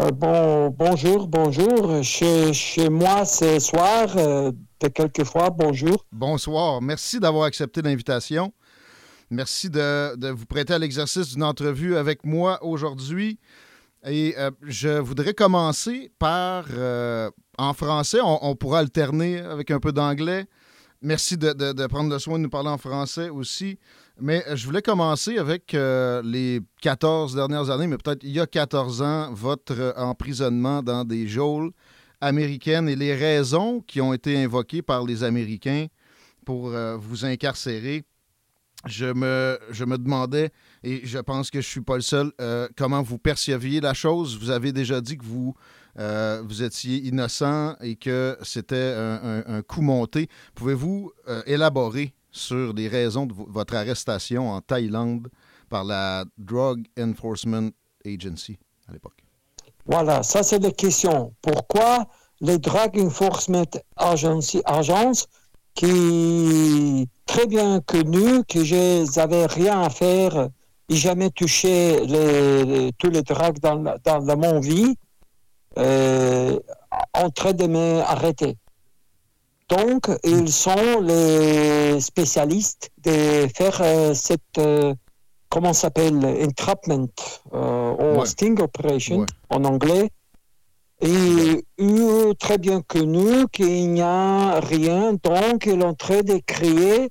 Euh, bon, bonjour, bonjour. Chez, chez moi, ce soir, euh, de quelquefois, bonjour. Bonsoir. Merci d'avoir accepté l'invitation. Merci de, de vous prêter à l'exercice d'une entrevue avec moi aujourd'hui. Et euh, je voudrais commencer par, en français, on, on pourra alterner avec un peu d'anglais. Merci de, de- de prendre le soin de nous parler en français aussi. Mais euh, je voulais commencer avec euh, les 14 dernières années, mais peut-être il y a 14 ans, votre euh, emprisonnement dans des geôles américaines et les raisons qui ont été invoquées par les Américains pour vous incarcérer. Je me, je me demandais, et je pense que je ne suis pas le seul, comment vous perceviez la chose? Vous avez déjà dit que vous, vous étiez innocent et que c'était un, coup monté. Pouvez-vous élaborer sur les raisons de vo- votre arrestation en Thaïlande par la Drug Enforcement Agency à l'époque? Voilà, ça c'est la question. Pourquoi les Drug Enforcement Agency, Agents, qui très bien connus, que je n'avais rien à faire et jamais touché tous les drugs dans, dans la mon vie, euh, en train de m'arrêter. Donc, ils sont les spécialistes de faire euh, cette, euh, comment s'appelle, entrapment, euh, ou Ouais. sting operation Ouais. en anglais. Et eux, très bien connu qu'il n'y a rien, donc ils sont en train de créer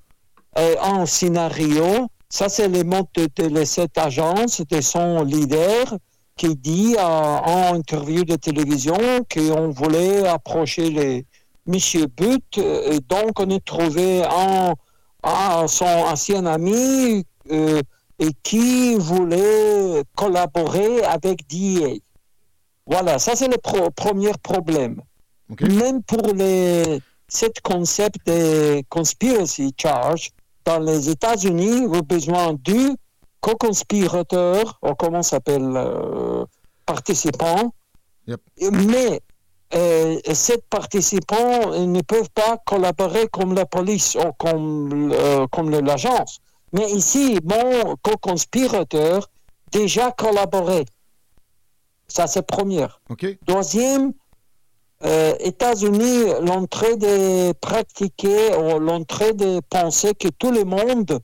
euh, un scénario. Ça, c'est le mot de, de cette agence, de son leader, qui dit en interview de télévision qu'on voulait approcher les Monsieur But. euh, Et donc, on a trouvé un, un- son ancien ami euh, et qui voulait collaborer avec DA. Voilà, ça c'est le pro- premier problème. Même pour les, cet concept de conspiracy charge, dans les États-Unis, vous avez besoin du co-conspirateur, ou comment s'appelle, euh, participant. Yep. Mais euh, ces participants ne peuvent pas collaborer comme la police ou comme, euh, l'agence. Mais ici, mon co-conspirateur déjà collaboré. Ça, c'est première. OK? Deuxième, euh, États-Unis, l'entrée de pratiquer ou l'entrée de penser que tout le monde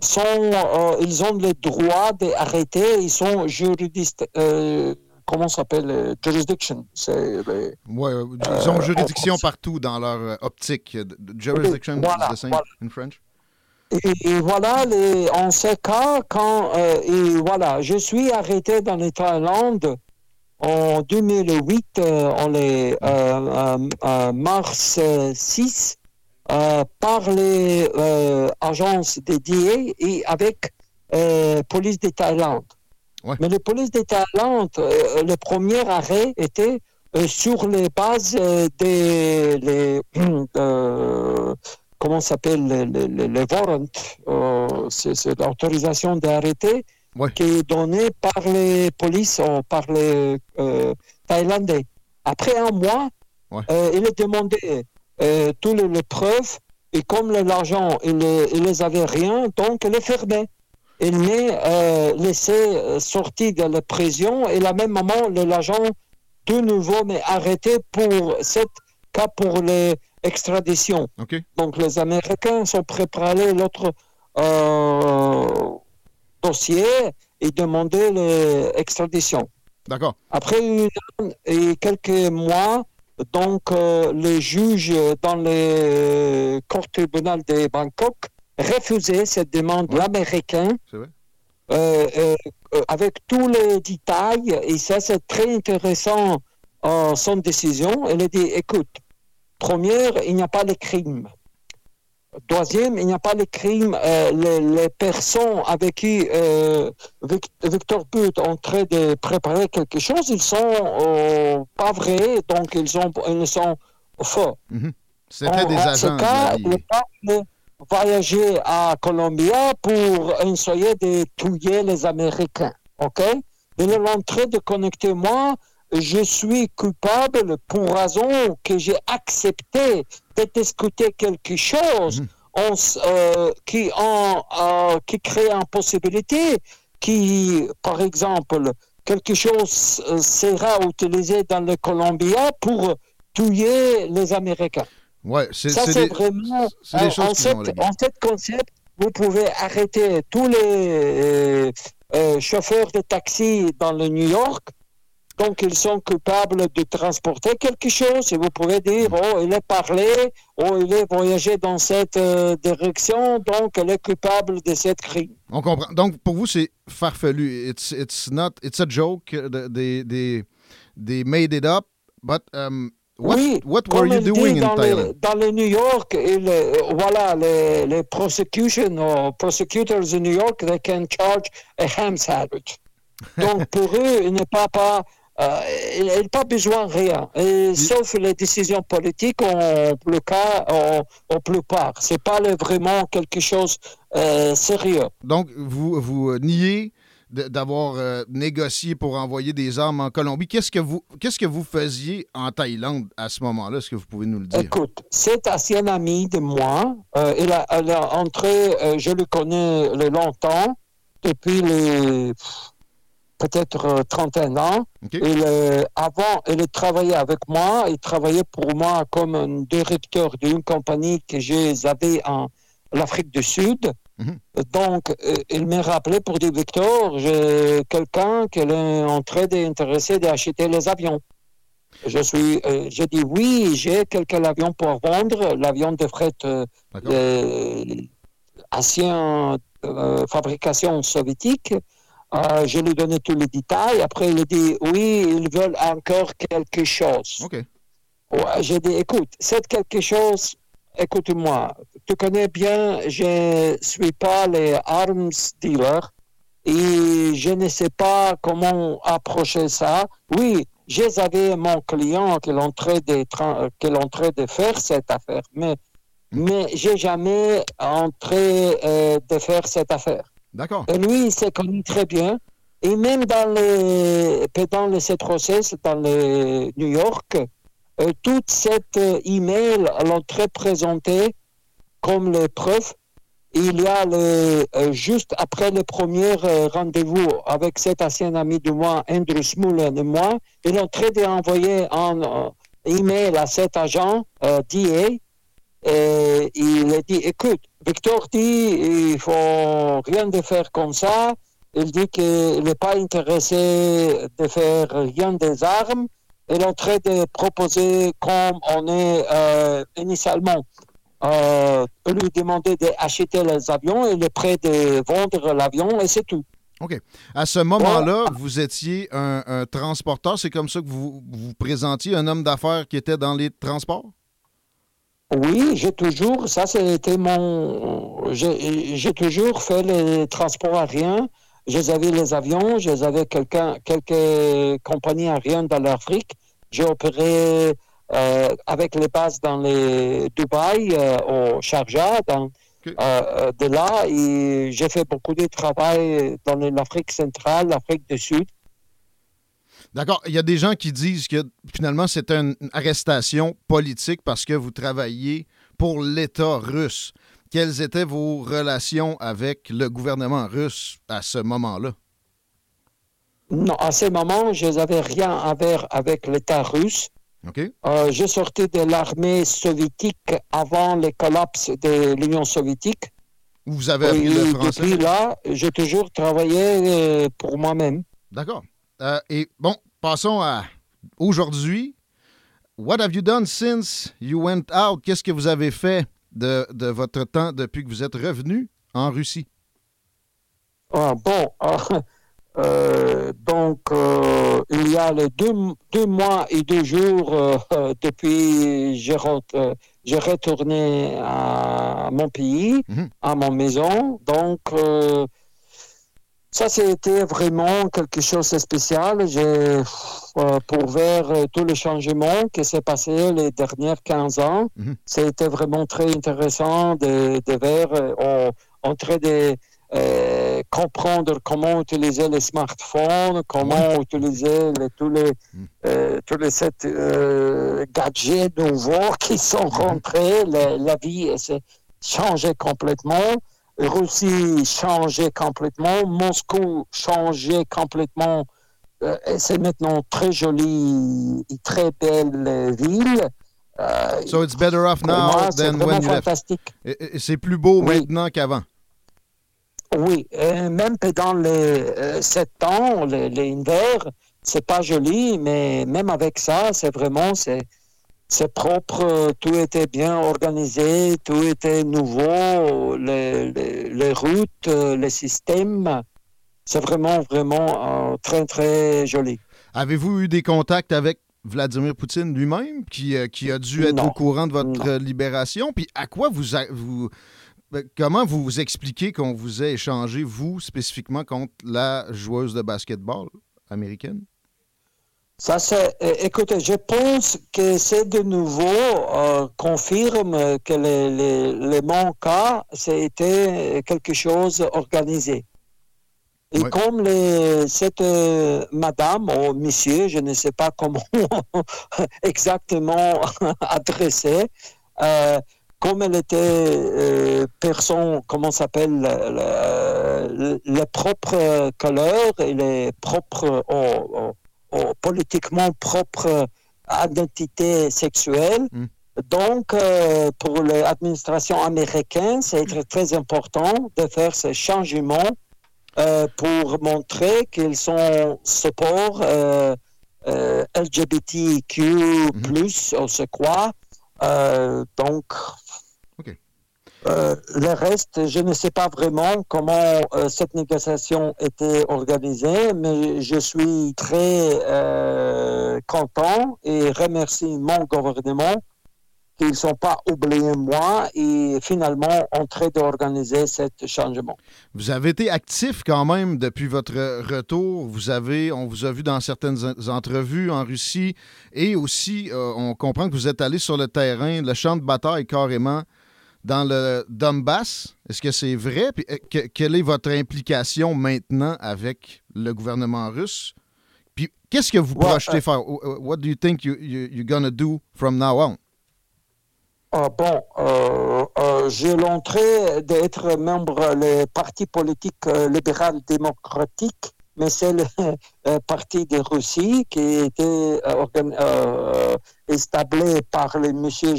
sont, euh, ils ont le droit d'arrêter, ils sont juridistes, euh, comment ça s'appelle, euh, jurisdiction? C'est les- Ouais, euh, ils ont Euh, juridiction on- partout dans leur euh, optique. Jurisdiction Voilà, the same voilà. in French? Et, et voilà, les, en ce cas, quand, et voilà, je suis arrêté dans les Thaïlande en 2008, euh, en les, mars euh, 6, euh, par les euh, agences dédiées et avec euh, police de Thaïlande. Ouais. Mais la police de Thaïlande, euh, le premier arrêt était euh, sur les bases euh, des les, euh, comment s'appelle les, les, les- les warrants, c'est l'autorisation d'arrêter Ouais. qui est donnée par les polices ou par les Thaïlandais. Après un mois, Ouais. il a demandé toutes les, les preuves et comme l'argent, il, il les avait rien, donc il est fermé. Il n'est euh, laissé euh, sortir de la prison et à la même moment, l'agent de nouveau mais arrêté pour cette cas pour l'extradition. OK? Donc les Américains sont préparés l'autre euh, dossier et demander l'extradition. D'accord. Après une, et quelques mois, donc euh, les juges dans le cours tribunal de Bangkok refusaient cette demande Ouais. américaine euh, euh, euh, avec tous les détails. Et ça, c'est très intéressant en son décision. Elle a dit, écoute, première, il n'y a pas les crimes. Deuxième, il n'y a pas les crimes. euh, les, les personnes avec qui euh, Vic- Victor But est en train de préparer quelque chose, ils sont euh, pas vrais, donc ils, sont ils sont faux. C'était En- des en ce agents. de cas, voyager à Colombie pour essayer de tuer les Américains. OK? Il est en train de connecter moi. Je suis coupable pour raison que j'ai accepté de discuter quelque chose en s- euh, qui, en, euh, qui crée une possibilité qui, par exemple, quelque chose euh, sera utilisé dans le Colombia pour tuer les Américains. Ouais, c'est Ça, c'est des- vraiment. c'est des en- choses en, vous pouvez arrêter tous les euh, euh, chauffeurs de taxi dans le New York. Donc, ils sont coupables de transporter quelque chose et vous pouvez dire, oh, il est parlé, oh, il est voyagé dans cette euh, direction, donc il est coupable de cette crime. On comprend. Donc, pour vous, c'est farfelu. It's, it's not, it's a joke. They, they, they made it up. But um, what, oui, what were you in dans Thailand? Le, dans le New York, il, euh, voilà, les, les prosecution or prosecutors in New York, they can charge a ham sandwich. Donc pour eux, il n'est pas pas euh, il n'a pas besoin de rien, Et sauf les décisions politiques en plus cas, en, en plupart. C'est pas le- vraiment quelque chose euh, sérieux. Donc, vous, vous niez d'avoir euh, négocié pour envoyer des armes en Colombie. Qu'est-ce que vous, qu'est-ce que vous faisiez en Thaïlande à ce moment-là? Est-ce que vous pouvez nous le dire? Écoute, c'est ancien ami de moi. Euh, il, a, a entré, euh, je le connais le longtemps, depuis les peut-être euh, 31 ans. OK. Il, euh, avant, il travaillait avec moi. Il travaillait pour moi comme un directeur d'une compagnie que j'avais en l'Afrique du Sud. Mhm. Donc, euh, il m'a rappelé pour dire Victor, j'ai quelqu'un qui est en train d'intéresser d'acheter les avions. Je suis, euh, j'ai dit oui, j'ai quelques avions pour vendre, l'avion de fret euh, ancien euh, fabrication soviétique. Je lui ai donné tous les détails. Après, il a dit oui, ils veulent encore quelque chose. OK. Ouais, j'ai dit, écoute, c'est quelque chose, écoute-moi, tu connais bien, je ne suis pas les arms dealers et je ne sais pas comment approcher ça. Oui, j'avais mon client qui est en train de, train de faire cette affaire, mais, mais j'ai jamais entré euh, de faire cette affaire. D'accord. Et lui, il se connaît très bien. Et même dans les, pendant les, ces process dans le New York, euh, toute cette euh, email l'ont très présenté comme les preuves. Il y a euh, juste après le premier euh, rendez-vous avec cet ancien ami de moi, Andrew Smullen et moi, ils ont très bien envoyé un euh, email à cet agent DA et il a dit, écoute, Victor dit, il faut rien de faire comme ça. Il dit qu'il n'est pas intéressé de faire rien des armes. Il est en train de proposer, comme on est initialement, euh, lui demander d'acheter les avions. Il est prêt de vendre l'avion et c'est tout. OK. À ce moment-là, vous étiez un, un transporteur. C'est comme ça que vous vous présentiez, un homme d'affaires qui était dans les transports? Oui, j'ai toujours, ça c'était mon, j'ai j'ai toujours fait les transports aériens. J'avais les avions, j'avais quelqu'un, quelques compagnies aériennes dans l'Afrique. J'ai opéré euh, avec les bases dans les Dubaï, euh, au Sharjah, dans, euh, de là, j'ai fait beaucoup de travail dans l'Afrique centrale, l'Afrique du Sud. D'accord. Il y a des gens qui disent que finalement, c'est une arrestation politique parce que vous travailliez pour l'État russe. Quelles étaient vos relations avec le gouvernement russe à ce moment-là? Non, à ce moment, je n'avais rien à voir avec l'État russe. OK? Euh, je sortais de l'armée soviétique avant le collapse de l'Union soviétique. Ou vous avez appris le français? Depuis là, j'ai toujours travaillé euh, pour moi-même. D'accord. Euh, et bon, passons à aujourd'hui. What have you done since you went out? Qu'est-ce que vous avez fait de, de, votre temps depuis que vous êtes revenu en Russie? Ah, bon, euh, donc euh, il y a les deux, deux, mois et deux jours euh, depuis j'ai j'ai retourné à mon pays, -hmm. à mon maison. Donc ça, c'était vraiment quelque chose de spécial. J'ai, euh, pour voir euh, tous les changements qui s'est passé les dernières 15 ans, -hmm. c'était vraiment très intéressant de, de voir euh, en train de euh, comprendre comment utiliser les smartphones, comment ouais. utiliser les, tous les, mm. euh, tous les sept, euh, gadgets nouveaux qui sont rentrés. La, la vie s'est changée complètement. Russie changeait complètement, Moscou changeait complètement. Euh, c'est maintenant très jolie et très belle ville. So it's better off now moi, than when you left. C'est plus beau oui. maintenant qu'avant. Oui, et même pendant les euh, sept ans, les, les hivers, c'est pas joli, mais même avec ça, c'est vraiment c'est c'est propre, tout était bien organisé, tout était nouveau, les, les, les routes, les systèmes. C'est vraiment, vraiment euh, très, très joli. Avez-vous eu des contacts avec Vladimir Poutine lui-même, qui, euh, qui a dû être non, au courant de votre non. libération? Puis à quoi vous, vous comment vous vous expliquez qu'on vous ait échangé, vous, spécifiquement, contre la joueuse de basketball américaine? Ça, c'est, écoutez, je pense que c'est de nouveau euh, confirme que les, les, les mon cas, c'était quelque chose organisé. Et comme les, cette euh, madame ou monsieur, je ne sais pas comment exactement adresser, euh, comme elle était euh, personne, comment s'appelle, les propres couleurs et les propres oh, oh, oh, politiquement propre identité sexuelle. Mm. Donc, euh, pour l'administration américaine, c'est très important de faire ce changement euh, pour montrer qu'ils sont support euh, LGBTQ+, mm -hmm. on se croit. donc, euh, le reste, je ne sais pas vraiment comment euh, cette négociation était organisée, mais je suis très euh, content et remercie mon gouvernement qu'ils ne sont pas oubliés moi et finalement en train d'organiser ce changement. Vous avez été actif quand même depuis votre retour. Vous avez, on vous a vu dans certaines entrevues en Russie et aussi on comprend que vous êtes allé sur le terrain, le champ de bataille carrément dans le Donbass? Est-ce que c'est vrai? Puis, que, quelle est votre implication maintenant avec le gouvernement russe? Puis, qu'est-ce que vous well, projetez uh, faire? What do you think you, you, you're going to do from now on? Uh, bon, euh, euh, j'ai l'entrée d'être membre du parti politique euh, libéral démocratique, mais c'est le parti de Russie qui a été établi par le monsieur.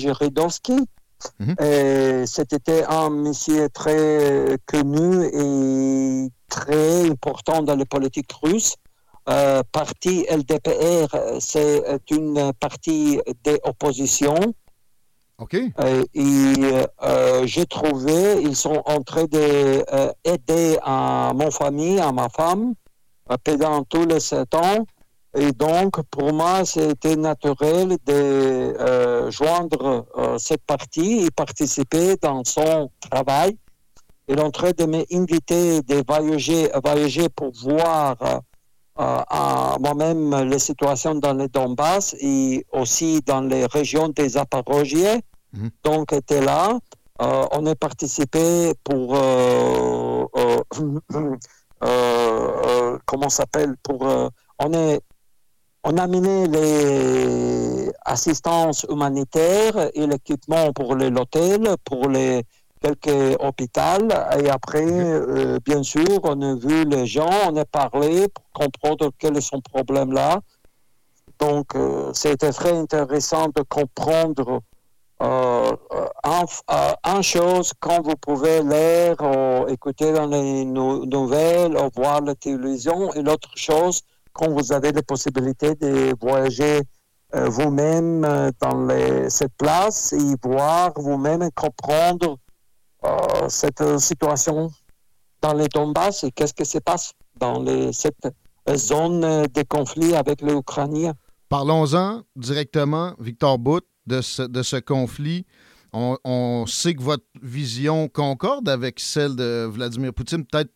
-hmm. C'était un monsieur très connu et très important dans la politique russe. Euh, parti LDPR, c'est une partie d'opposition. OK. Euh, et euh, j'ai trouvé, ils sont en train d'aider à mon famille, à ma femme, pendant tous les sept ans. Et donc, pour moi, c'était naturel de euh, joindre euh, cette partie et participer dans son travail. Il est en train de m'inviter de voyager, voyager pour voir euh, à moi-même les situations dans les Donbass et aussi dans les régions des Zaporogiers. Mmh. Donc, était là. on a participé pour comment s'appelle? Pour on est on a mené les assistances humanitaires et l'équipement pour l'hôtel, pour les quelques hôpitaux. Et après, euh, bien sûr, on a vu les gens, on a parlé pour comprendre quel est son problème là. Donc, euh, c'était très intéressant de comprendre euh, un, euh, chose, quand vous pouvez lire ou écouter dans les nou- nouvelles ou voir la télévision, et l'autre chose, quand vous avez la possibilité de voyager euh, vous-même euh, dans cette place et voir vous-même et comprendre euh, cette situation dans les Donbass et qu'est-ce qui se passe dans cette zone de conflit avec les Ukrainiens. Parlons-en directement, Victor Bout, de ce, de ce conflit. On, on sait que votre vision concorde avec celle de Vladimir Poutine. Peut-être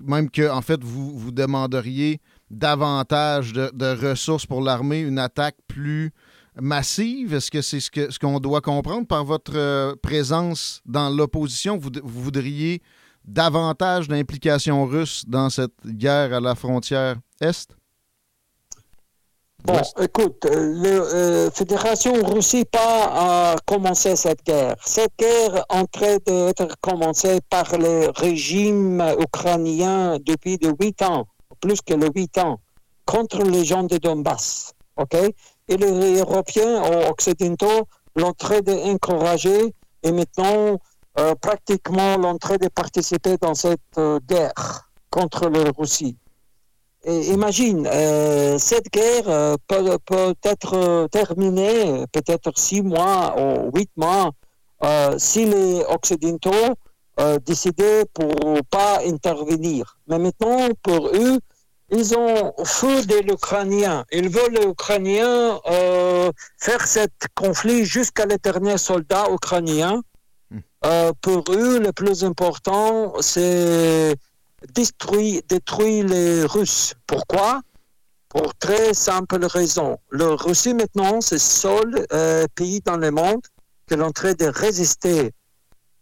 même que, en fait, vous, vous demanderiez davantage de, ressources pour l'armée, une attaque plus massive? Est-ce que c'est ce que- ce qu'on doit comprendre par votre euh, présence dans l'opposition? Vous, voudriez davantage d'implication russe dans cette guerre à la frontière Est? Bon, écoute, la Fédération Russie pas à commencer cette guerre. Cette guerre est en train d'être commencée par le régime ukrainien depuis de huit ans, plus que les huit ans, contre les gens de Donbass. OK? Et les Européens ou occidentaux l'ont très encouragé et maintenant, euh, pratiquement, l'ont très de participer dans cette euh, guerre contre la Russie. Et imagine, euh, cette guerre peut, peut être terminée peut-être six mois ou huit mois si les Occidentaux décidaient pour pas intervenir. Mais maintenant, pour eux, ils ont feu de l'Ukrainien. Ils veulent les Ukrainiens euh, faire ce conflit jusqu'à le dernier soldat ukrainien. Euh, pour eux, le plus important, c'est détruire, détruire les Russes. Pourquoi? Pour très simple raison. La Russie maintenant, c'est le seul euh, pays dans le monde qui est en train de résister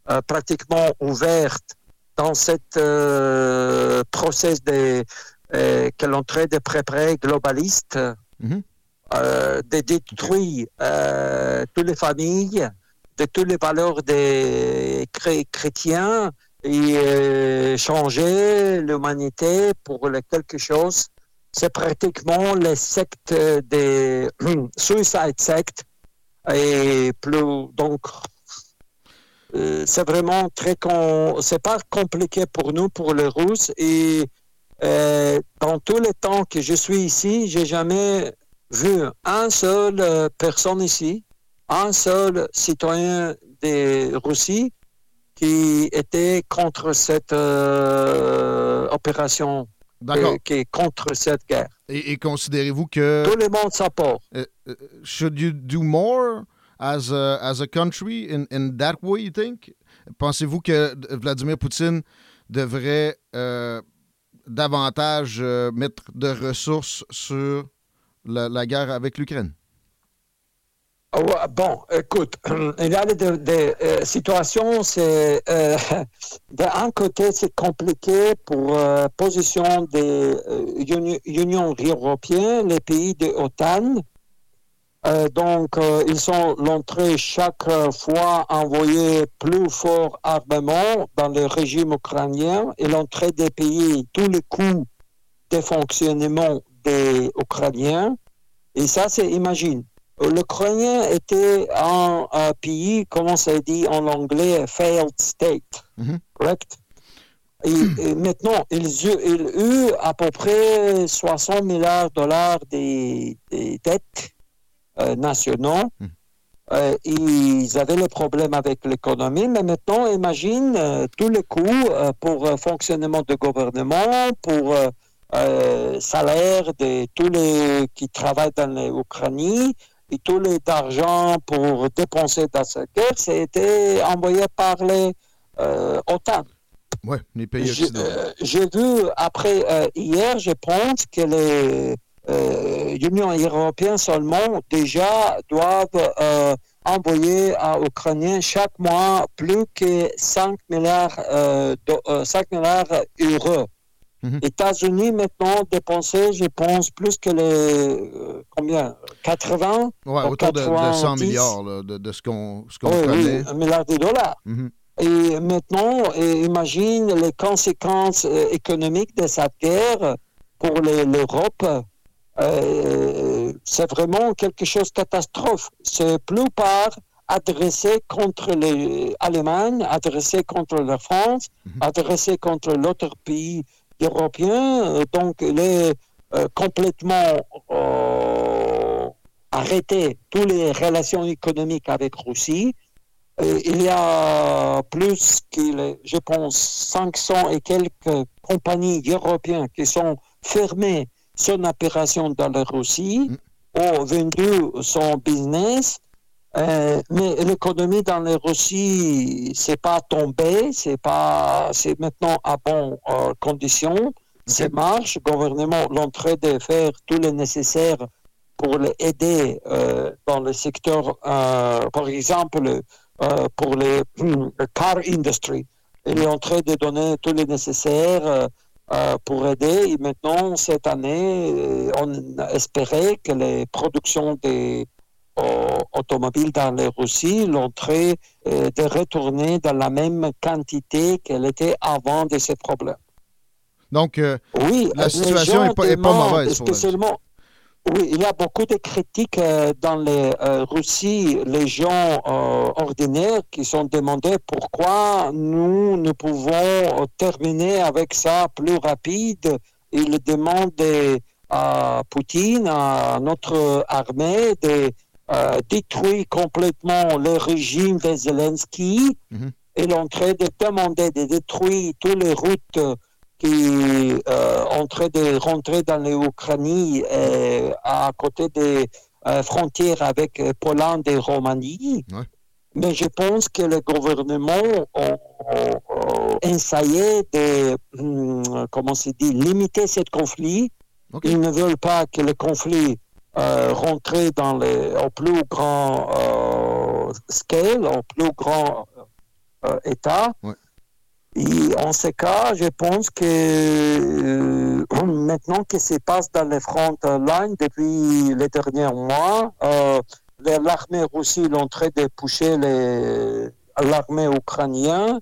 euh, pratiquement ouverte dans cette process de euh, qu'elle est en train de préparer globaliste, Mhm. euh, de détruire euh, toutes les familles, de toutes les valeurs des chré- chrétiens et euh, changer l'humanité pour le quelque chose. C'est pratiquement les sectes des suicide sectes et plus donc euh, c'est vraiment très con... c'est pas compliqué pour nous pour les Russes et euh, dans tous les temps que je suis ici, j'ai jamais vu un seul euh, personne ici, un seul citoyen de Russie qui était contre cette euh, opération, euh, qui est contre cette guerre. Et, et considérez-vous que Tout le monde s'apporte. uh, uh, should you do more as a, as a country in, in that way, you think? Pensez-vous que Vladimir Poutine devrait euh, davantage euh, mettre de ressources sur la, guerre avec l'Ukraine? Ah bon, écoute, il y a des, euh, situations, c'est euh, d'un côté c'est compliqué pour euh, position des euh, Uni- Union européenne, les pays de OTAN. Euh, donc, euh, ils sont l'entrée chaque euh, fois envoyer plus fort armement dans le régime ukrainien et l'entrée des pays tous les coûts de fonctionnement des Ukrainiens. Et ça, c'est imagine. L'Ukrainien était un, un pays, comment ça dit en anglais, failed state, Mhm. correct? Et, et maintenant, ils, eu- ils eurent à peu près 60 milliards de dollars des, des dettes euh, nationaux. Mhm. Euh, ils avaient le problème avec l'économie, mais maintenant, imagine euh, tous les coûts pour fonctionnement de gouvernement, pour salaire de tous les qui travaillent dans l'Ukraine et tous les d'argent pour dépenser dans cette guerre, c'était envoyé par les OTAN. Oui, les pays J'ai occidentaux. j'ai vu après hier, je pense que les euh, Union européenne seulement déjà doivent euh, envoyer à Ukrainiens chaque mois plus que 5 milliards, euh, de, euh, 5 milliards d'euros. Mhm. États-Unis maintenant dépenser, je pense, plus que les combien? 80 Ouais, autour de, de 100 90. milliards là, de, de ce qu'on oui, oui, connaît. un milliard de dollars. Mhm. Et maintenant, imagine les conséquences économiques de cette guerre pour l'Europe. Euh, c'est vraiment quelque chose de catastrophe. C'est plus par adressé contre l'Allemagne, adressé contre la France, adressé contre l'autre pays européen. Donc, il est euh, complètement euh, arrêté toutes les relations économiques avec Russie. Et il y a plus que, je pense, 500 et quelques compagnies européennes qui sont fermées son opération dans la Russie, ont vendu son business. Euh, mais l'économie dans la Russie, c'est pas tombé, c'est pas, c'est maintenant à bonne euh, condition. C'est marche. Le gouvernement l'entrée de faire tout le nécessaire pour l'aider euh, dans le secteur, euh, par exemple, euh, pour les car industry. Il est en train de donner tout le nécessaire euh, pour aider. Et maintenant, cette année, euh, on espérait que les productions des euh, automobiles dans la Russie, l'entrée euh, de retourner dans la même quantité qu'elle était avant de ces problèmes. Donc, Oui, La les situation gens est pas- mauvaise pour elle. spécialement. Oui, il y a beaucoup de critiques euh, dans les euh, Russie, les gens euh, ordinaires qui sont demandés pourquoi nous ne pouvons euh, terminer avec ça plus rapide. Ils demandent des- à Poutine, à notre armée, de euh, détruire complètement le régime de Zelensky. Il est en train de demander de détruire toutes les routes qui euh, en train de rentrer dans l'Ukraine à côté des euh, frontières avec euh, Pologne et Roumanie. Ouais. Mais je pense que le gouvernement a, essayé de, hum, comment se dit, limiter ce conflit. Ils ne veulent pas que le conflit euh, rentre dans les, au plus grand scale, au plus grand état. Ouais. Et en ce cas, je pense que euh, maintenant que se passe dans les front lines depuis les derniers mois, euh, l'armée russe est en train de pousser l'armée ukrainienne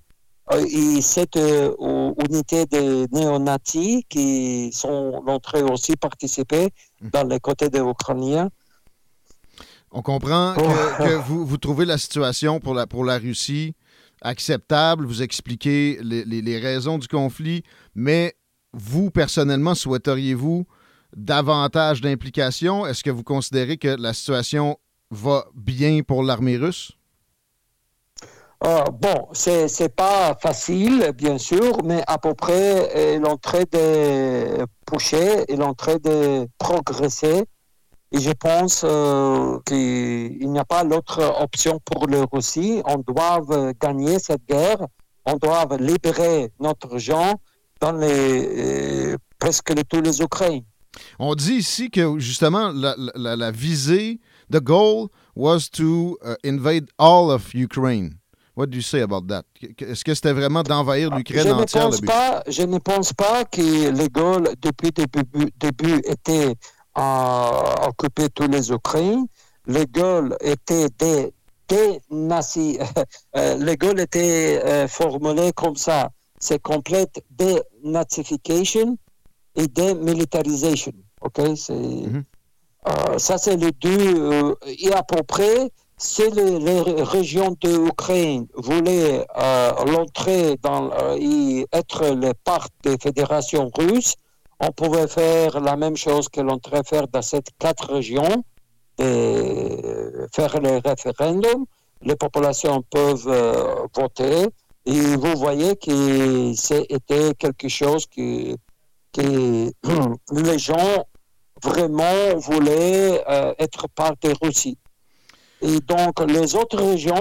euh, et cette unité de néonazis qui sont en train aussi participer dans les côtés des Ukrainiens. on comprend que, que vous, vous trouvez la situation pour la, pour la Russie acceptable, vous expliquez les, raisons du conflit, mais vous, personnellement, souhaiteriez-vous davantage d'implication? Est-ce que vous considérez que la situation va bien pour l'armée russe? Euh, bon, c'est c'est pas facile, bien sûr, mais à peu près, euh, train de pousser, en train de progresser. Et je pense euh, qu'il n'y a pas l'autre option pour le Russie. On doit gagner cette guerre. On doit libérer notre gens dans les, euh, presque les- tous les Ukrainiens. On dit ici que justement la, la- la visée, the goal was to uh, invade all of Ukraine. What do you say about that? Est-ce que c'était vraiment d'envahir l'Ukraine je ne entière? le pense but? pas, je ne pense pas que les Gaules depuis le début, début étaient à occuper tous les Ukraines. Les Gaules étaient des, des nazis. Euh, les Gaules étaient euh, formulés comme ça. C'est complète dénazification et démilitarisation. Ok, c'est Mhm. euh, ça c'est les deux. et à peu près, si les, les régions de l'Ukraine voulaient euh, l'entrée dans euh, et être le part des fédérations russes, on pouvait faire la même chose que l'on devrait faire dans ces quatre régions, et faire le référendum. Les populations peuvent euh, voter. Et vous voyez que c'était quelque chose que, que les gens vraiment voulaient euh, être part de Russie. Et donc, les autres régions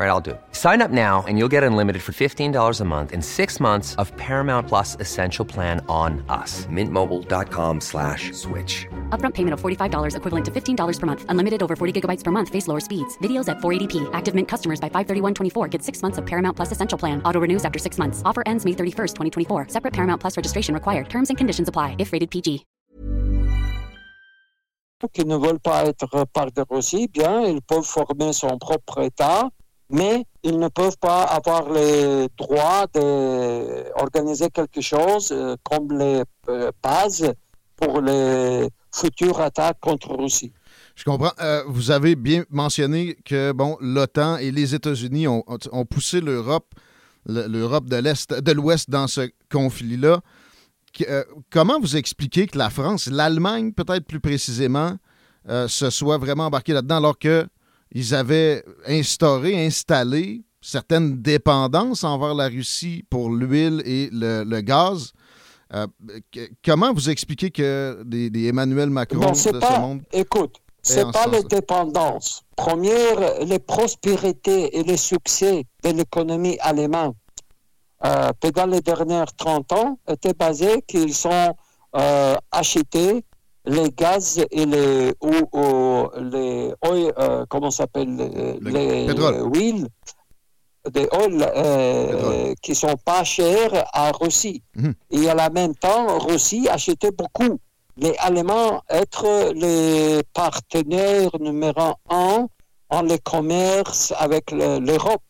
All right, I'll do it. Sign up now and you'll get unlimited for $15 a month in six months of Paramount Plus Essential Plan on us. Mintmobile.com slash switch. Upfront payment of $45 equivalent to $15 per month. Unlimited over 40 gigabytes per month. Face lower speeds. Videos at 480p. Active Mint customers by 531.24 get six months of Paramount Plus Essential Plan. Auto renews after six months. Offer ends May 31st, 2024. Separate Paramount Plus registration required. Terms and conditions apply if rated PG. Qui ne veulent pas être part de Russie, eh bien, ils peuvent former son propre État, mais ils ne peuvent pas avoir le droit d'organiser quelque chose euh, comme les euh, bases pour les futures attaques contre Russie. Je comprends. Euh, vous avez bien mentionné que bon, l'OTAN et les États-Unis ont, ont poussé l'Europe, l'Europe de l'Est, de l'Ouest dans ce conflit-là. Euh, comment vous expliquez que la France, l'Allemagne peut-être plus précisément, se soit vraiment embarquée là-dedans alors qu'ils avaient instauré, installé certaines dépendances envers la Russie pour l'huile et le, gaz? Euh, comment vous expliquez que des, Emmanuel Macron de ce monde... Écoute, c'est pas les dépendances. Première, les prospérités et les succès de l'économie allemande euh, dans les dernières 30 ans étaient basés qu'ils ont euh, acheté les gaz et les ou, les euh, comment s'appelle les, huiles des oils euh, qui sont pas chers à Russie. Mhm. Et à la même temps, Russie achetait beaucoup. Les Allemands être les partenaires numéro un en le commerce avec l'Europe.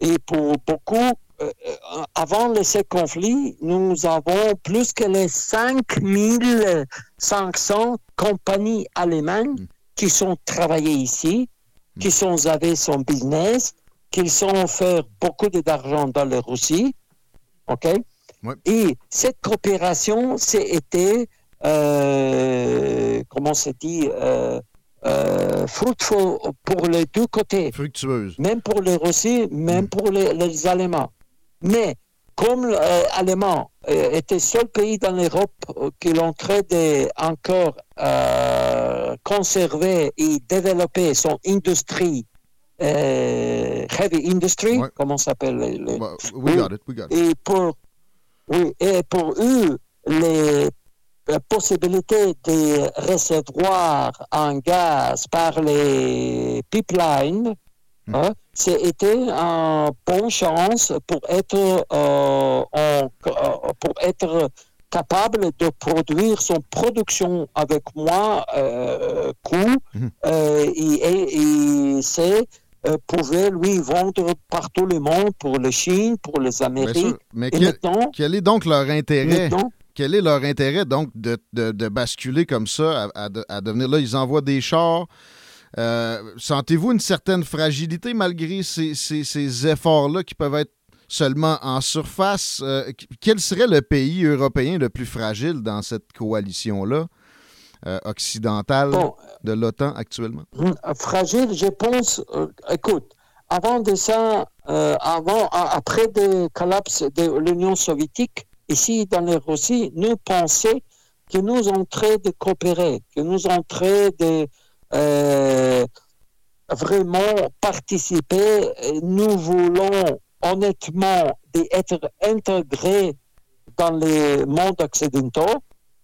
Et pour beaucoup, euh, euh, avant ces conflits, nous avons plus que les 5500 compagnies allemandes qui sont travaillées ici, qui sont avec son business, qui sont fait beaucoup d'argent dans la Russie. OK? Et cette coopération, c'était, euh, comment se dit, euh, fruitful pour les deux côtés. Fructueuse. Même pour les Russes, même mm. pour les Allemands. Mais comme l'Allemand euh, euh, était le seul pays dans l'Europe euh, qui l'entrait encore euh, conserver et développer son industrie, heavy industry, comment s'appelle le, we got it, we got it. Et pour, oui, et pour eux, les possibilités de recevoir un gaz par les pipelines. Hein, c'était une bonne chance pour être, euh, euh, pour être capable de produire son production avec moins euh, coût mhm. et, c'est pouvait lui vendre partout le monde pour la Chine, pour les Amériques. Mais quel, est donc leur intérêt? quel est leur intérêt donc de, basculer comme ça à, à, devenir là? Ils envoient des chars, euh, sentez-vous une certaine fragilité malgré ces, efforts-là qui peuvent être seulement en surface? Euh, quel serait le pays européen le plus fragile dans cette coalition-là? Euh, occidentale de l'OTAN actuellement? Fragile, je pense. écoute, avant de ça, avant, après le collapse de l'Union soviétique, ici dans la Russie, nous pensions que nous entrons de coopérer, que nous entrons de euh, vraiment participer. Nous voulons honnêtement être intégrés dans les mondes occidentaux,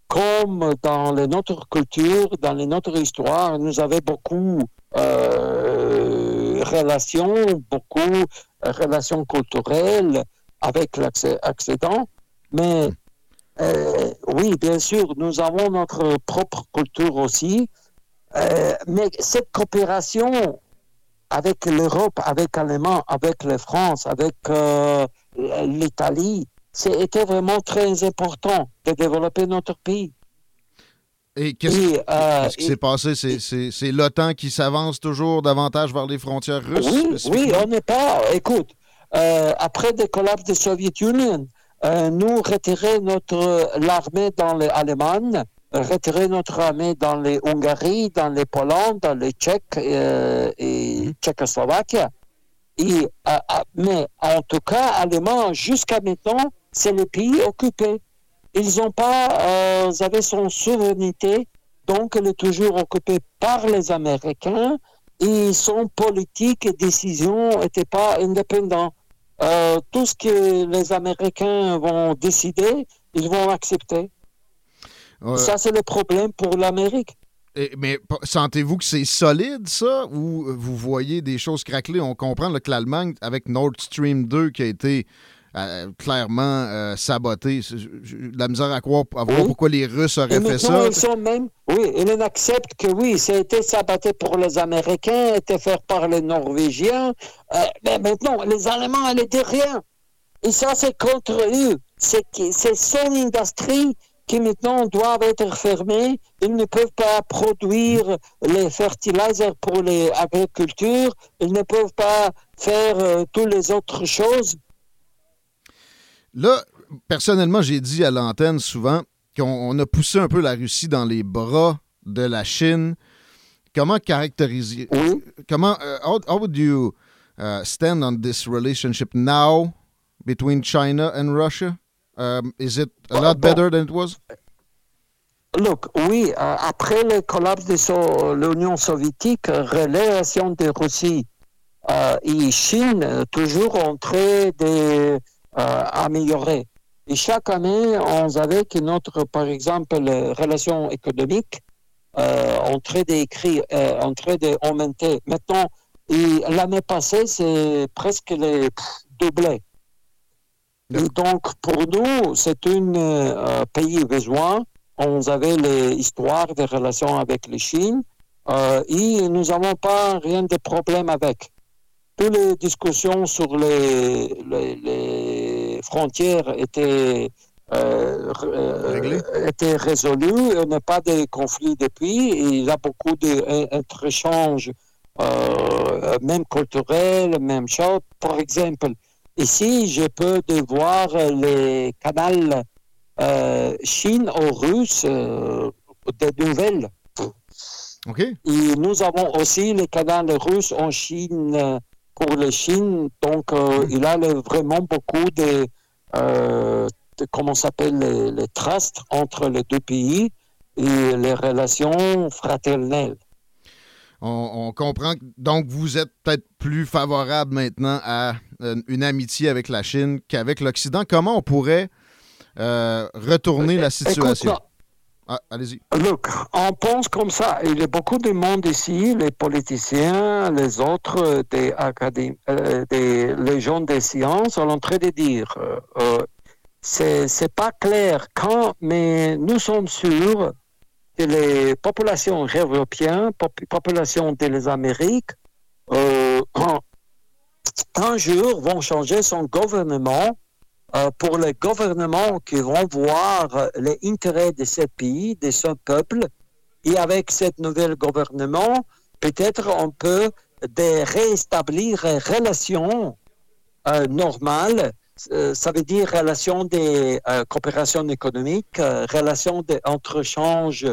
comme dans les notre culture, dans les notre histoire. Nous avons beaucoup euh, relations, beaucoup relations culturelles avec l'Occident, mais euh, oui, bien sûr, nous avons notre propre culture aussi. Euh, mais cette coopération avec l'Europe, avec l'Allemagne, avec la France, avec euh, l'Italie, c'était vraiment très important de développer notre pays. Et qu'est-ce euh, qui s'est passé? C'est l'OTAN qui s'avance toujours davantage vers les frontières russes? Oui, oui on n'est pas. Écoute, après le collapse de la Soviet Union, nous retirons notre l'armée dans l'Allemagne retirer notre armée dans les Hongarie, dans les Pologne, dans les Tchèques euh, et Tchécoslovaquie. Et, euh, euh, mais en tout cas, Allemand, jusqu'à maintenant, c'est le pays occupé. Ils n'ont pas, euh, ils avaient son souveraineté, donc elle est toujours occupée par les Américains et son politique et décision n'étaient pas indépendants. Euh, tout ce que les Américains vont décider, ils vont accepter. Ça, c'est le problème pour l'Amérique. Et- mais sentez-vous que c'est solide, ça, ou vous voyez des choses craqueler? On comprend là, que l'Allemagne, avec Nord Stream 2 qui a été euh, clairement euh, saboté, c'est- j'ai j'ai de la misère à, croire, à voir Oui. pourquoi les Russes Et auraient fait ça. ils sont même, oui, ils acceptent que oui, ça a été saboté pour les Américains, a été fait par les Norvégiens. Euh, mais maintenant, les Allemands, ils disent rien. Et ça, c'est contre eux. C'est son industrie qui maintenant doivent être fermées. Ils ne peuvent pas produire les fertilisers pour les agricultures. Ils ne peuvent pas faire euh, toutes les autres choses. Là, personnellement, j'ai dit à l'antenne souvent qu'on on a poussé un peu la Russie dans les bras de la Chine. Comment caractériser Oui. comment uh, how, how would you uh, stand on this relationship now between China and Russia? Um, is it a lot better than it was? Look, oui, euh, après le collapse de so- l'Union soviétique, euh, relation de Russie euh, et Chine euh, toujours en train de euh. Et chaque année, on avait que notre, par exemple, relation économique euh, en train d'écrire, en train d'augmenter. Maintenant, l'année passée, c'est presque les pff, doublé. Donc, pour nous, c'est un euh, pays besoin. On avait les histoires des relations avec la Chine euh, et nous n'avons pas rien de problème avec. Toutes les discussions sur les, les, les frontières étaient, euh, euh, étaient résolues. Il n'y a pas de conflit depuis. Et il y a beaucoup d'échanges, euh, même culturels, même chose. Par exemple, Ici, je peux de voir les canaux euh, Chine ou russe euh, des nouvelles. OK. Et nous avons aussi les canaux russes en Chine euh, pour les Chine. Donc, euh, il y a le- vraiment beaucoup de, euh, de comment s'appelle, les, les trusts entre les deux pays et les relations fraternelles. On, on comprend. que- Donc, vous êtes peut-être plus favorable maintenant à euh, une amitié avec la Chine qu'avec l'Occident. Comment on pourrait euh, retourner la situation? Ah, allez-y. Look, on pense comme ça. Il y a beaucoup de monde ici, les politiciens, les autres, euh, des académies, euh, des, les gens des sciences, sont en train de dire, euh, euh, c'est c'est pas clair quand, mais nous sommes sûrs que les populations européennes, pop- populations des Amériques, euh, un jour vont changer son gouvernement euh, pour les gouvernements qui vont voir les intérêts de ce pays, de ce peuple. Et avec ce nouvel gouvernement, peut-être on peut de réétablir une relation euh, normale. Euh, ça veut dire relation de euh, coopération économique, euh, relation d'entrechange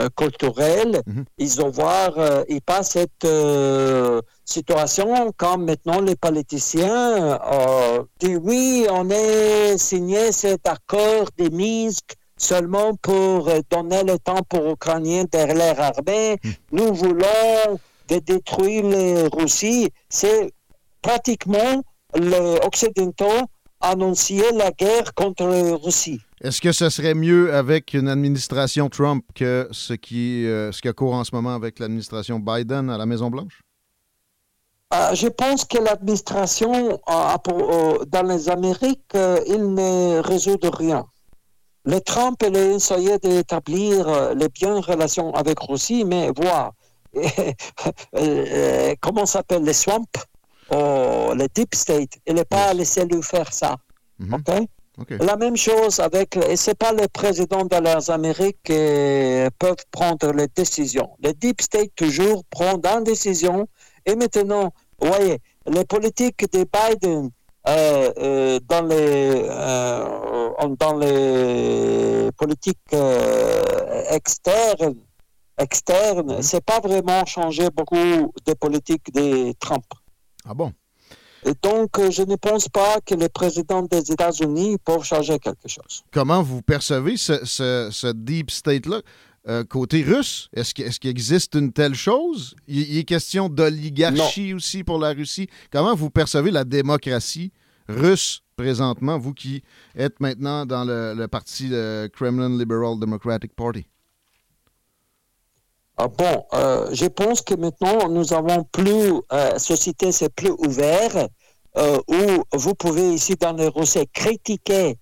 euh, culturel. Mhm. Ils vont voir, euh, et pas cette euh, situation quand maintenant les politiciens euh, disent oui, on a signé cet accord de Minsk seulement pour euh, donner le temps pour Ukrainiens de leur armée. Nous voulons de détruire les Russie. C'est pratiquement les Occidentaux annoncer la guerre contre la Russie. Est-ce que ce serait mieux avec une administration Trump que ce qui, euh, ce qui a cours en ce moment avec l'administration Biden à la Maison-Blanche? Euh, je pense que l'administration euh, euh, dans les Amériques, il ne résout rien. Le Trump il a essayé d'établir les bonnes relations avec Russie, mais voir comment s'appelle les swamps, oh, les deep state, il n'est pas laissé lui faire ça. Mhm. OK? La même chose avec, et c'est pas les présidents de les Amériques qui peuvent prendre les décisions. Le deep state toujours prend une décision. Et maintenant, vous voyez, les politiques de Biden euh, euh, dans les euh, dans les politiques euh, externes externes, c'est pas vraiment changé beaucoup des politiques de Trump. Ah bon? Et donc, euh, je ne pense pas que les présidents des États-Unis peuvent changer quelque chose. Comment vous percevez ce, ce- ce deep state-là? euh, côté russe? Est-ce qu'il existe une telle chose? Il, est question d'oligarchie aussi pour la Russie. Comment vous percevez la démocratie russe présentement, vous qui êtes maintenant dans le, parti Kremlin Liberal Democratic Party? Ah bon, euh, je pense que maintenant nous avons plus, euh, société c'est plus ouvert, euh, où vous pouvez ici dans les Russes critiquer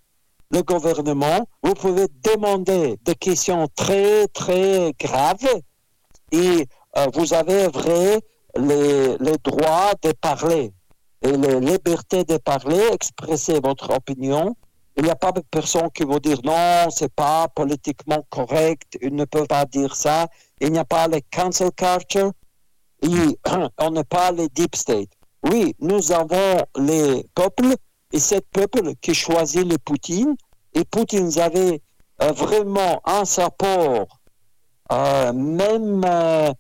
le gouvernement, vous pouvez demander des questions très très graves et euh, vous avez vrai les, les droits de parler et la liberté de parler, expresser votre opinion. Il n'y a pas de personne qui va dire non, c'est pas politiquement correct, il ne peut pas dire ça. Il n'y a pas le cancel culture. On n'a pas le deep state. Oui, nous avons les peuples et ce peuple qui choisit le Poutine. Et Poutine avait euh, vraiment un support, euh, même euh,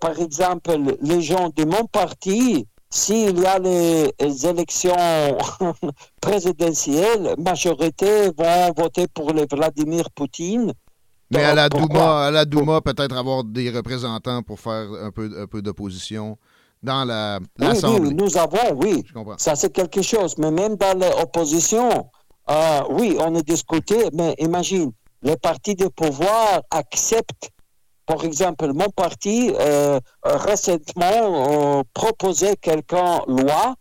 par exemple les gens de mon parti s'il y a les, élections présidentielles, majorité vont voter pour le Vladimir Poutine. Mais à la Douma, à la Douma peut-être avoir des représentants pour faire un peu, un peu d'opposition dans la. Oui, nous avons, oui. Ça, c'est quelque chose. Mais même dans l'opposition, euh, oui, on a discuté, mais imagine, le parti de pouvoir accepte par exemple, mon parti euh, récemment euh, proposait quelqu'un loi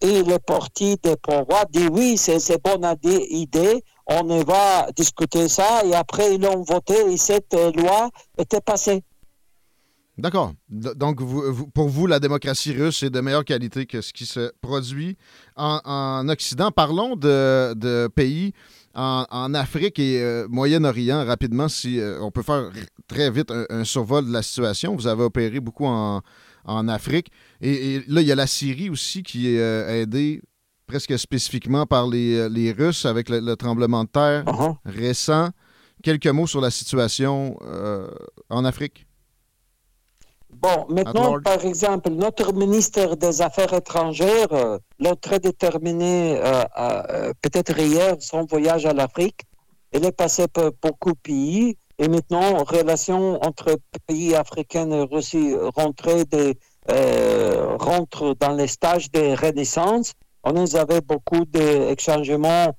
et le parti de pouvoir dit oui, c'est une bonne idée, on va discuter ça et après ils ont voté et cette loi était passée. D'accord. Donc, pour vous, la démocratie russe est de meilleure qualité que ce qui se produit en, Occident. Parlons de pays en, Afrique et euh, Moyen-Orient, rapidement, si euh, on peut faire très vite un, survol de la situation. Vous avez opéré beaucoup en, Afrique. Et, là, il y a la Syrie aussi qui est euh, aidée presque spécifiquement par les, Russes avec le, tremblement de terre uh-huh. récent. Quelques mots sur la situation en Afrique? Bon, maintenant, par exemple, notre ministre des Affaires étrangères euh, l'a très déterminé, euh, euh, peut-être hier, son voyage à l'Afrique. Il est passé par beaucoup de pays et maintenant, relations entre pays africains et Russie des, rentre dans les stages de renaissance. On avait beaucoup d'échangements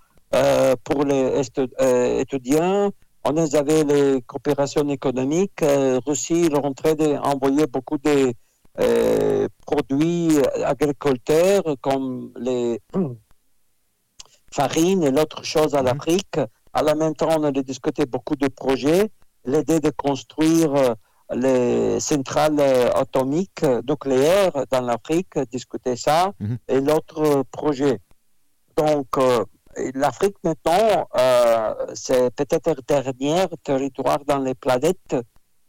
pour les étudiants, on avait les coopérations économiques. Euh, Russie rentrait d'envoyer beaucoup de euh, produits agriculteurs comme les farines et l'autre chose à mhm. l'Afrique. À la même temps, on a discuté beaucoup de projets, l'idée de construire euh, les centrales atomiques nucléaires dans l'Afrique, discuter ça, mhm. et l'autre projet. Donc, l'Afrique maintenant, euh, c'est peut-être le dernier territoire dans les planètes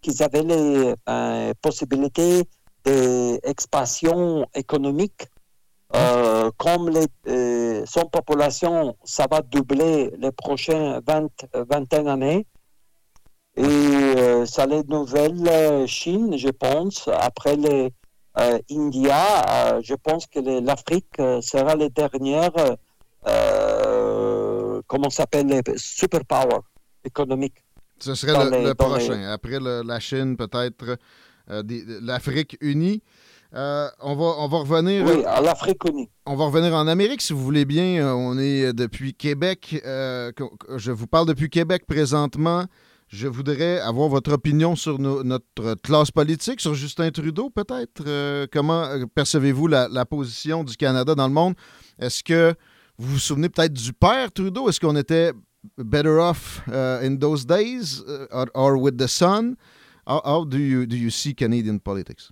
qui avait les euh, possibilités d'expansion économique. Euh, comme les, son population, ça va doubler les prochaines 20, vingtaine années. Et ça les nouvelles Chine, je pense, après les India, je pense que l'Afrique sera la dernière comment s'appelle, les superpower économiques. Ce serait le, prochain. Après la Chine, peut-être euh, l'Afrique unie. Euh, on, va, on va revenir. Oui, à l'Afrique unie. On va revenir en Amérique, si vous voulez bien. Euh, on est depuis Québec. je vous parle depuis Québec présentement. Je voudrais avoir votre opinion sur notre classe politique, sur Justin Trudeau, peut-être. comment percevez-vous la, position du Canada dans le monde? Est-ce que vous vous souvenez peut-être du père Trudeau? Est-ce qu'on était better off uh, in those days uh, or, with the son? How, how, do, you, do you see Canadian politics?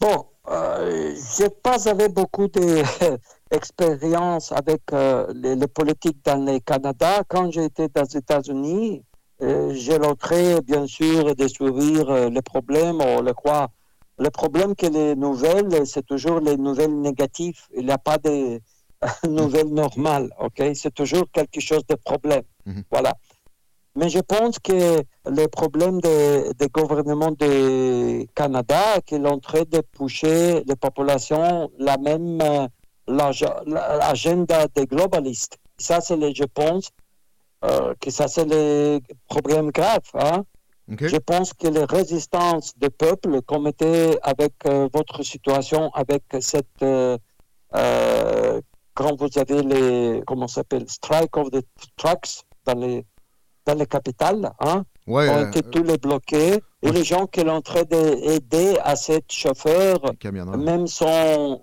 Bon, euh, je n'ai pas avec beaucoup d'expérience avec euh, les, les, politiques dans le Canada. Quand j'étais aux États-Unis, j'ai l'entrée, bien sûr, de suivre euh, les problèmes, on le croit. Le problème que les nouvelles, c'est toujours les nouvelles négatives. Il n'y a pas de nouvelle normale, ok? C'est toujours quelque chose de problème, mhm. voilà. Mais je pense que le problème des de gouvernements du Canada, qui l'ont train de pousser les populations la même euh, l'agenda des globalistes. Ça, c'est je pense, euh, que ça, c'est le problème grave. Hein? Je pense que les résistances des peuples, comme était avec euh, votre situation, avec cette euh, quand vous avez les comment s'appelle strike of the trucks dans les dans les capitales, hein, Ouais, ont été tous les bloqués et les gens qui l'ont train d'aider à cet chauffeur, même son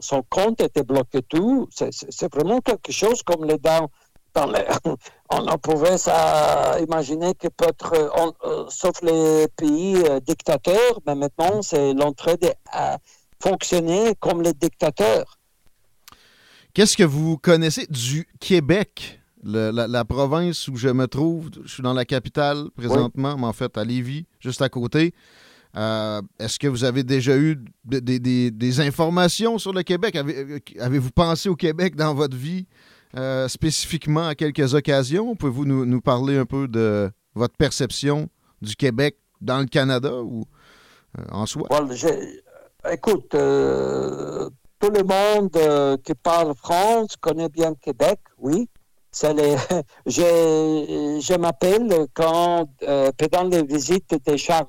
son compte était bloqué tout. C'est vraiment quelque chose comme les dents. Dans on en pouvait ça imaginer que peut-être, euh, on- euh, sauf les pays euh, dictateurs, mais maintenant c'est l'entrée de à fonctionner comme les dictateurs. Qu'est-ce que vous connaissez du Québec, le- la, la province où je me trouve? Je suis dans la capitale présentement, mais en fait à Lévis, juste à côté. Euh, Est-ce que vous avez déjà eu de- des- des- des informations sur le Québec? Avez- Avez-vous pensé au Québec dans votre vie, euh, spécifiquement à quelques occasions? Pouvez-vous nous, parler un peu de votre perception du Québec dans le Canada ou euh, en soi? J'ai- écoute, euh, tout le monde qui parle France connaît bien Québec, oui. Les, je, m'appelle quand, pendant les visites de Charles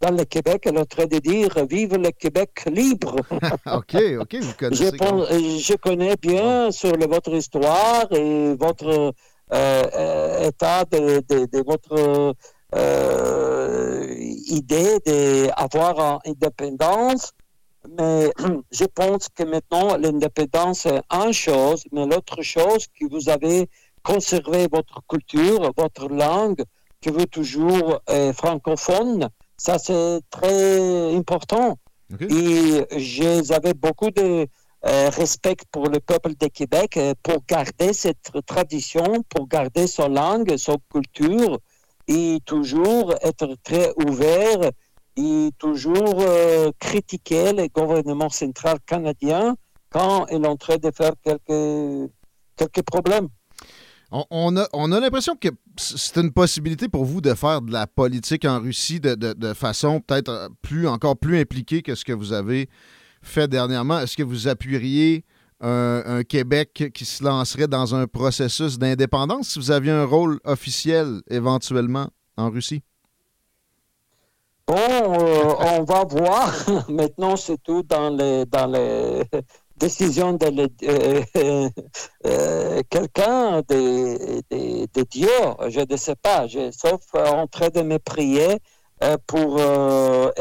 dans le Québec, elle est en train de dire Vive le Québec libre. OK, OK, vous Je, connaissez. pense- je connais bien sur le- votre histoire et votre euh, euh, état de, de- de votre euh, idée d'avoir une indépendance. Mais je pense que maintenant, l'indépendance est une chose, mais l'autre chose, que vous avez conservé votre culture, votre langue, que vous toujours euh, francophone, ça c'est très important. OK. Et j'avais beaucoup de euh, respect pour le peuple de Québec euh, pour garder cette tradition, pour garder son langue, son culture et toujours être très ouvert et toujours euh, critiquer le gouvernement central canadien quand il est en train de faire quelques, quelques problèmes. On, a, on a l'impression que c'est une possibilité pour vous de faire de la politique en Russie de, façon peut-être euh, encore plus impliquée que ce que vous avez fait dernièrement. Est-ce que vous appuieriez un, un Québec qui se lancerait dans un processus d'indépendance si vous aviez un rôle officiel éventuellement en Russie? Bon, euh, on va voir. Maintenant, c'est tout dans les, dans les décisions de euh, euh, euh, quelqu'un, des des- des dieux, je ne sais pas, je- sauf en train de me prier pour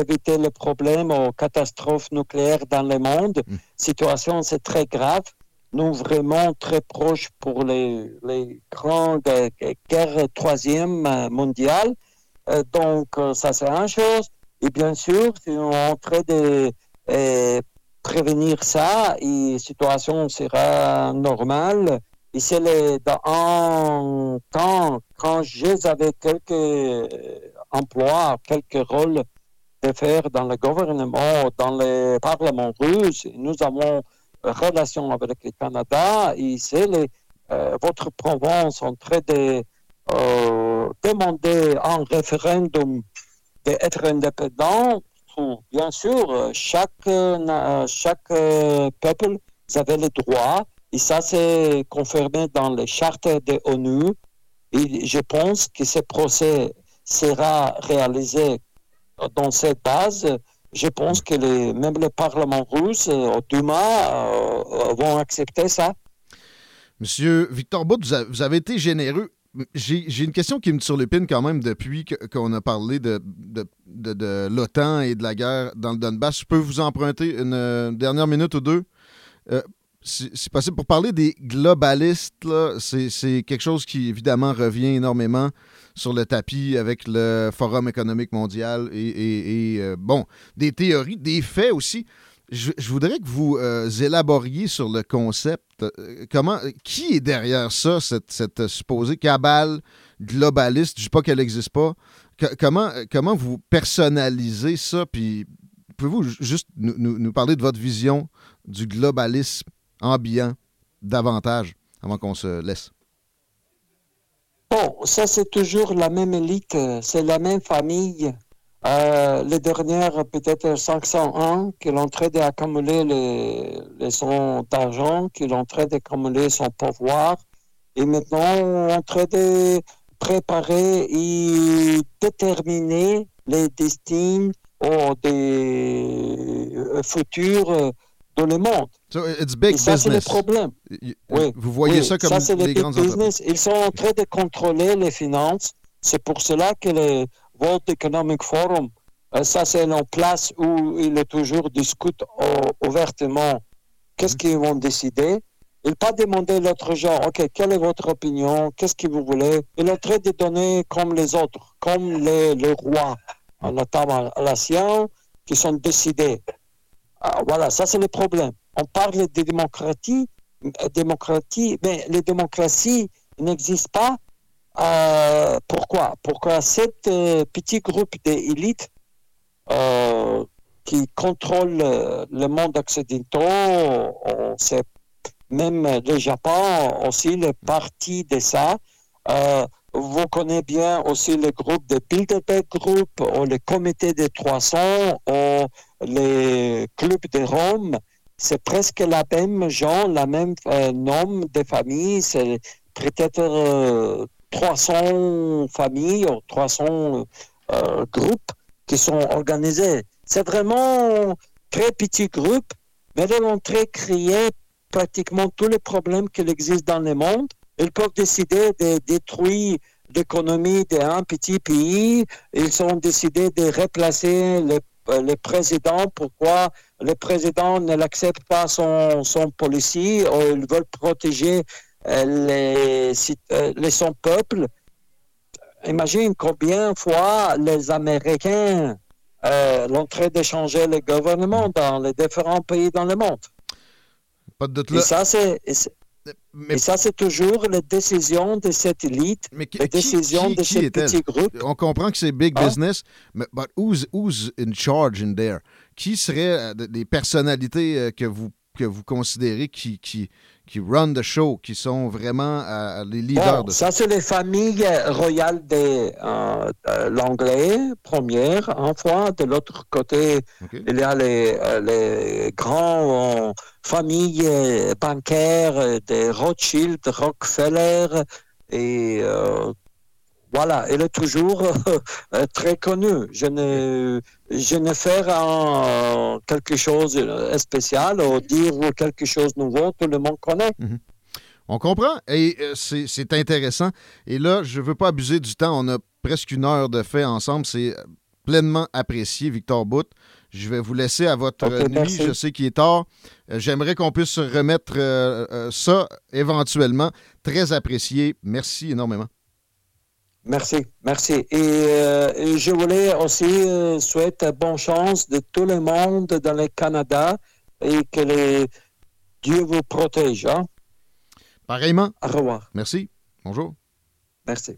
éviter le problème aux catastrophes nucléaires dans le monde. Mm. Situation, c'est très grave. Nous, vraiment très proches pour les, les grandes guerres troisième mondiale. Donc, ça, c'est une chose. Et bien sûr, si on est en train de prévenir ça, et la situation sera normale. Et c'est le- dans temps, quand j'avais quelques euh, emplois, quelques rôles de faire dans le gouvernement, dans le Parlement russe, nous avons relation avec le Canada et c'est les, euh, votre province en train de euh, demander un référendum d'être indépendant. Bien sûr, euh, chaque, euh, na- chaque euh, peuple avez le droit et ça c'est confirmé dans les chartes de l'ONU. Je pense que ce procès sera réalisé dans cette base. Je pense que même le Parlement russe, euh, au Duma, euh, vont accepter ça. Monsieur Victor Bout, vous avez été généreux. J'ai une question qui me surlupine quand même depuis qu'on a parlé de, de, de- l'OTAN et de la guerre dans le Donbass. Je peux vous emprunter une euh, dernière minute ou deux? Euh, si si possible, pour parler des globalistes, c'est c'est quelque chose qui évidemment revient énormément sur le tapis avec le Forum économique mondial et, euh, bon, des théories, des faits aussi. Je, voudrais que vous euh, élaboriez sur le concept. euh, comment, qui est derrière ça, cette, supposée cabale globaliste? Je ne dis pas qu'elle n'existe pas. Comment, comment vous personnalisez ça? Puis pouvez-vous ju- juste nous, parler de votre vision du globalisme ambiant davantage avant qu'on se laisse? Bon, ça c'est toujours la même élite, euh, c'est la même famille. Euh, les dernières, peut-être 500 ans, qui l'ont train d'accumuler les, les sons d'argent, qui l'ont train d'accumuler son pouvoir, et maintenant en train de préparer et déterminer les destins des euh, futurs euh, dans le monde. So it's big Et ça, c'est le problème. Y- Oui. Vous voyez Oui, ça comme c'est le les big grandes entreprises. business. Ils sont en train de contrôler les finances. C'est pour cela que le World Economic Forum, euh, ça c'est en place où ils toujours discutent ouvertement qu'est-ce Mhm. qu'ils vont décider? Ils pas demander l'autre genre, OK, quelle est votre opinion? Qu'est-ce que vous voulez? Ils sont en train de donner comme les autres, comme les, les rois, notamment la science, qui sont décidés. Ah, voilà, ça c'est le problème. On parle de démocratie, euh, démocratie, mais les démocraties n'existent pas. Euh, pourquoi? Pourquoi cet euh, petit groupe d'élites euh, qui contrôle euh, le monde occidental, on sait même le Japon aussi, le parti de ça. Euh, vous connaissez bien aussi le groupe de Bilderberg Group, ou le comité des 300, ou les clubs de Rome. C'est presque la même gens, la même nom de famille. C'est peut-être 300 familles ou 300 euh, groupes qui sont organisés. C'est vraiment très petit groupe, mais ils ont très créé pratiquement tous les problèmes qui existent dans le monde. Ils peuvent décider de détruire l'économie d'un petit pays. Ils ont décidé de replacer le, euh, le président. Pourquoi le président ne l'accepte pas son, son policier ils veulent protéger les, cit- euh, les- son peuple. Imagine combien de fois les Américains euh, l'ont train de changer le gouvernement dans les différents pays dans le monde. Pas de doute Et là. ça, c'est et Mais, et ça, c'est toujours la décision de cette élite, mais qui, la qui- décision qui- de ce petit groupe. On comprend que c'est big Ah. business, mais but who's, who's in charge in there? Qui seraient euh, des personnalités euh, que vous, que vous considérez qui, qui, qui run the show, qui sont vraiment euh, les leaders Bon, de ça? ça, c'est les familles royales de euh, euh, l'anglais, première, en fois. De l'autre côté, il y a les, euh, les grands euh, familles euh, bancaires euh, de Rothschild, Rockefeller, et euh, voilà, elle est toujours euh, très connue. Je ne, je ne fais quelque chose de spécial ou dire quelque chose de nouveau, tout le monde connaît. On comprend et euh, c'est intéressant. Et là, je ne veux pas abuser du temps. On a presque une heure de fait ensemble. C'est euh, pleinement apprécié, Victor Bout. Je vais vous laisser à votre euh, nuit. merci. Je sais qu'il est tard. Euh, J'aimerais qu'on puisse remettre euh, euh, ça éventuellement. Très apprécié. Merci énormément. Merci, merci. Et, euh, et je voulais aussi euh, souhaiter bonne chance de tout le monde dans le Canada et que les... Dieu vous protège. hein. Pareillement. Au revoir. Merci. Bonjour. Merci.